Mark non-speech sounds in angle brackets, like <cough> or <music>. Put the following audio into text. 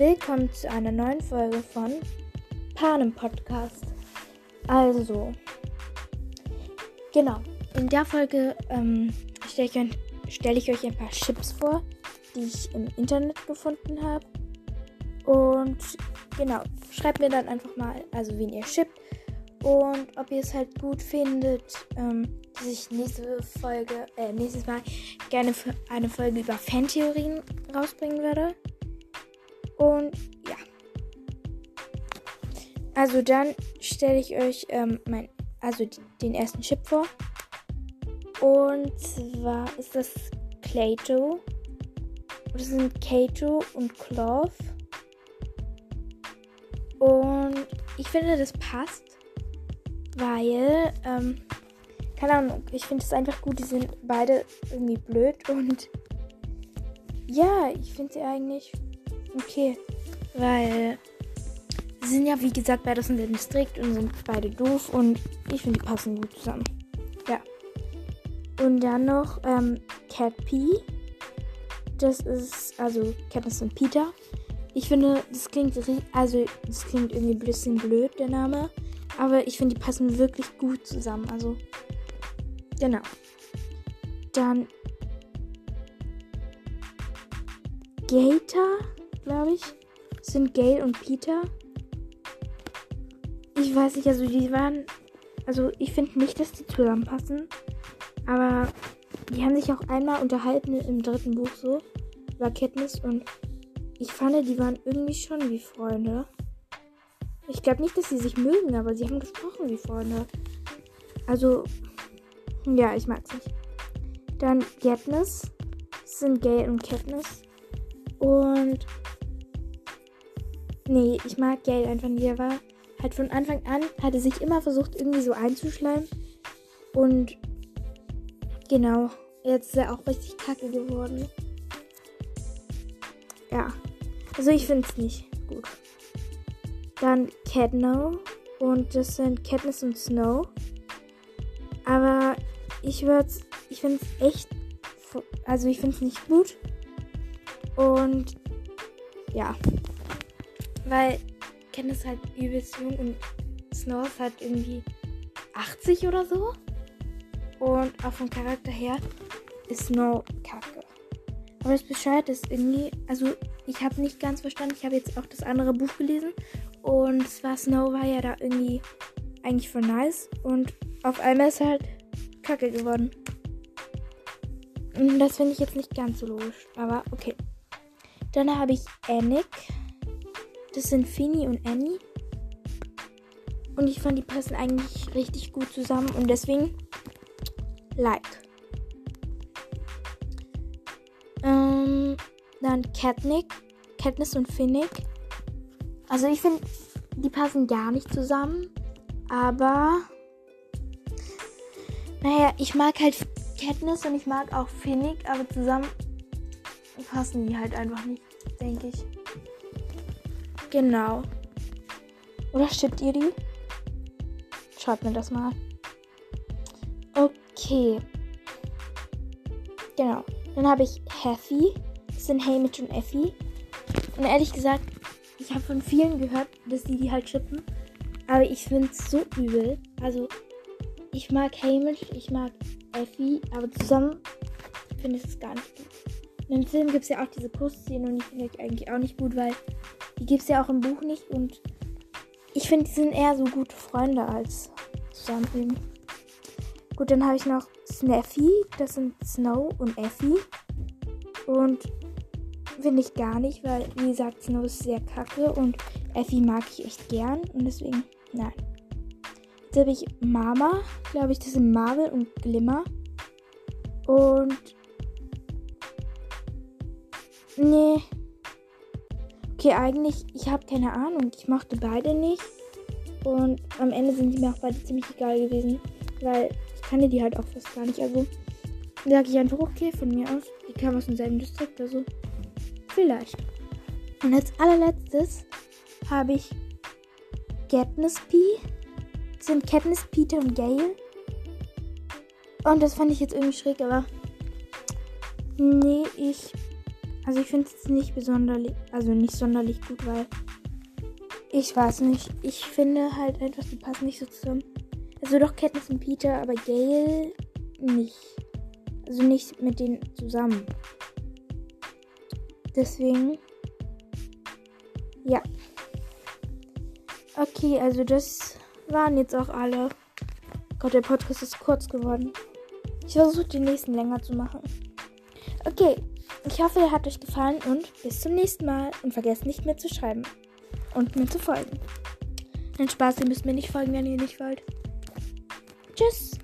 Willkommen zu einer neuen Folge von Panem Podcast. Also, genau, in der Folge ähm, stelle ich, euch- stell ich euch ein paar Chips vor, die ich im Internet gefunden habe. Und genau, schreibt mir dann einfach mal, also wen ihr shippt und ob ihr es halt gut findet, ähm, dass ich nächste Folge, äh, nächstes Mal gerne eine Folge über Fantheorien rausbringen würde. Und ja. Also dann stelle ich euch ähm, mein, also die, den ersten Chip vor. Und zwar ist das Clayto. Das sind Kato und Cloth. Und ich finde, das passt, weil, ähm, keine Ahnung, ich finde es einfach gut. Die sind beide irgendwie blöd und <laughs> ja, ich finde sie eigentlich okay, weil sie sind ja, wie gesagt, beide aus dem Distrikt und sind beide doof und ich finde, die passen gut zusammen. Ja. Und dann noch ähm, Cat P. Das ist, also Katniss und Peter. Ich finde, das klingt, also das klingt irgendwie ein bisschen blöd, der Name. Aber ich finde, die passen wirklich gut zusammen. Also, genau. Dann Gator, glaube ich, sind Gail und Peter. Ich weiß nicht, also die waren, also ich finde nicht, dass die zusammenpassen. Aber die haben sich auch einmal unterhalten im dritten Buch so über Katniss und ich fand, die waren irgendwie schon wie Freunde. Ich glaube nicht, dass sie sich mögen, aber sie haben gesprochen wie Freunde. Also, ja, ich mag's nicht. Dann Katniss. Sind Gay und Katniss. Und. Nee, ich mag Gale einfach nicht. Er war halt von Anfang an, hatte sich immer versucht, irgendwie so einzuschleimen. Und. Genau. Jetzt ist er auch richtig kacke geworden. Ja. Also ich finde es nicht gut. Dann Cadno. Und das sind Katniss und Snow. Aber ich würde ich finde es echt. Also ich finde es nicht gut. Und ja. Weil Katniss halt übelst jung und Snow ist halt irgendwie 80 oder so. Und auch vom Charakter her ist Snow kacke. Aber das Bescheid ist irgendwie, also ich habe nicht ganz verstanden. Ich habe jetzt auch das andere Buch gelesen. Und zwar Snow war ja da irgendwie eigentlich voll nice. Und auf einmal ist halt kacke geworden. Und das finde ich jetzt nicht ganz so logisch. Aber okay. Dann habe ich Annick. Das sind Finny und Annie. Und ich fand, die passen eigentlich richtig gut zusammen. Und deswegen like. Ähm, dann Katnick. Katniss und Finnick. Also ich finde, die passen gar nicht zusammen. Aber naja, ich mag halt Katniss und ich mag auch Finnick, aber zusammen passen die halt einfach nicht, denke ich. Genau. Oder schippt ihr die? Schaut mir das mal. Okay. Genau. Dann habe ich Heffy. Das sind Hamish und Effie. Und ehrlich gesagt, ich habe von vielen gehört, dass die die halt chippen. Aber ich finde es so übel. Also, ich mag Hamish, ich mag Effie, aber zusammen finde ich es gar nicht gut. Und im Film gibt es ja auch diese Kussszene und die finde ich eigentlich auch nicht gut, weil gibt es ja auch im Buch nicht. Und ich finde, die sind eher so gute Freunde als zusammen eben. Gut, dann habe ich noch Snaffy. Das sind Snow und Effie. Und finde ich gar nicht, weil, wie gesagt, Snow ist sehr kacke und Effie mag ich echt gern. Und deswegen, nein. Jetzt habe ich Mama, glaube ich, das sind Marvel und Glimmer. Und. Okay, eigentlich, ich habe keine Ahnung. Ich mochte beide nicht. Und am Ende sind die mir auch beide ziemlich egal gewesen. Weil ich kannte die halt auch fast gar nicht. Also sage ich einfach, okay, von mir aus. Die kamen aus demselben Distrikt, also vielleicht. Und als allerletztes habe ich Katniss P. Das sind Katniss, Peter und Gale. Und das fand ich jetzt irgendwie schräg, aber nee, ich Also ich finde es nicht besonders, also nicht sonderlich gut, weil ich weiß nicht. Ich finde halt einfach, die passen nicht so zusammen. Also doch Katniss und Peter, aber Gail nicht. Also nicht mit denen zusammen. Deswegen. Ja. Okay, also das waren jetzt auch alle. Gott, der Podcast ist kurz geworden. Ich versuche den nächsten länger zu machen. Okay, ich hoffe, er hat euch gefallen und bis zum nächsten Mal. Und vergesst nicht mehr zu schreiben und mir zu folgen. Ein Spaß, ihr müsst mir nicht folgen, wenn ihr nicht wollt. Tschüss.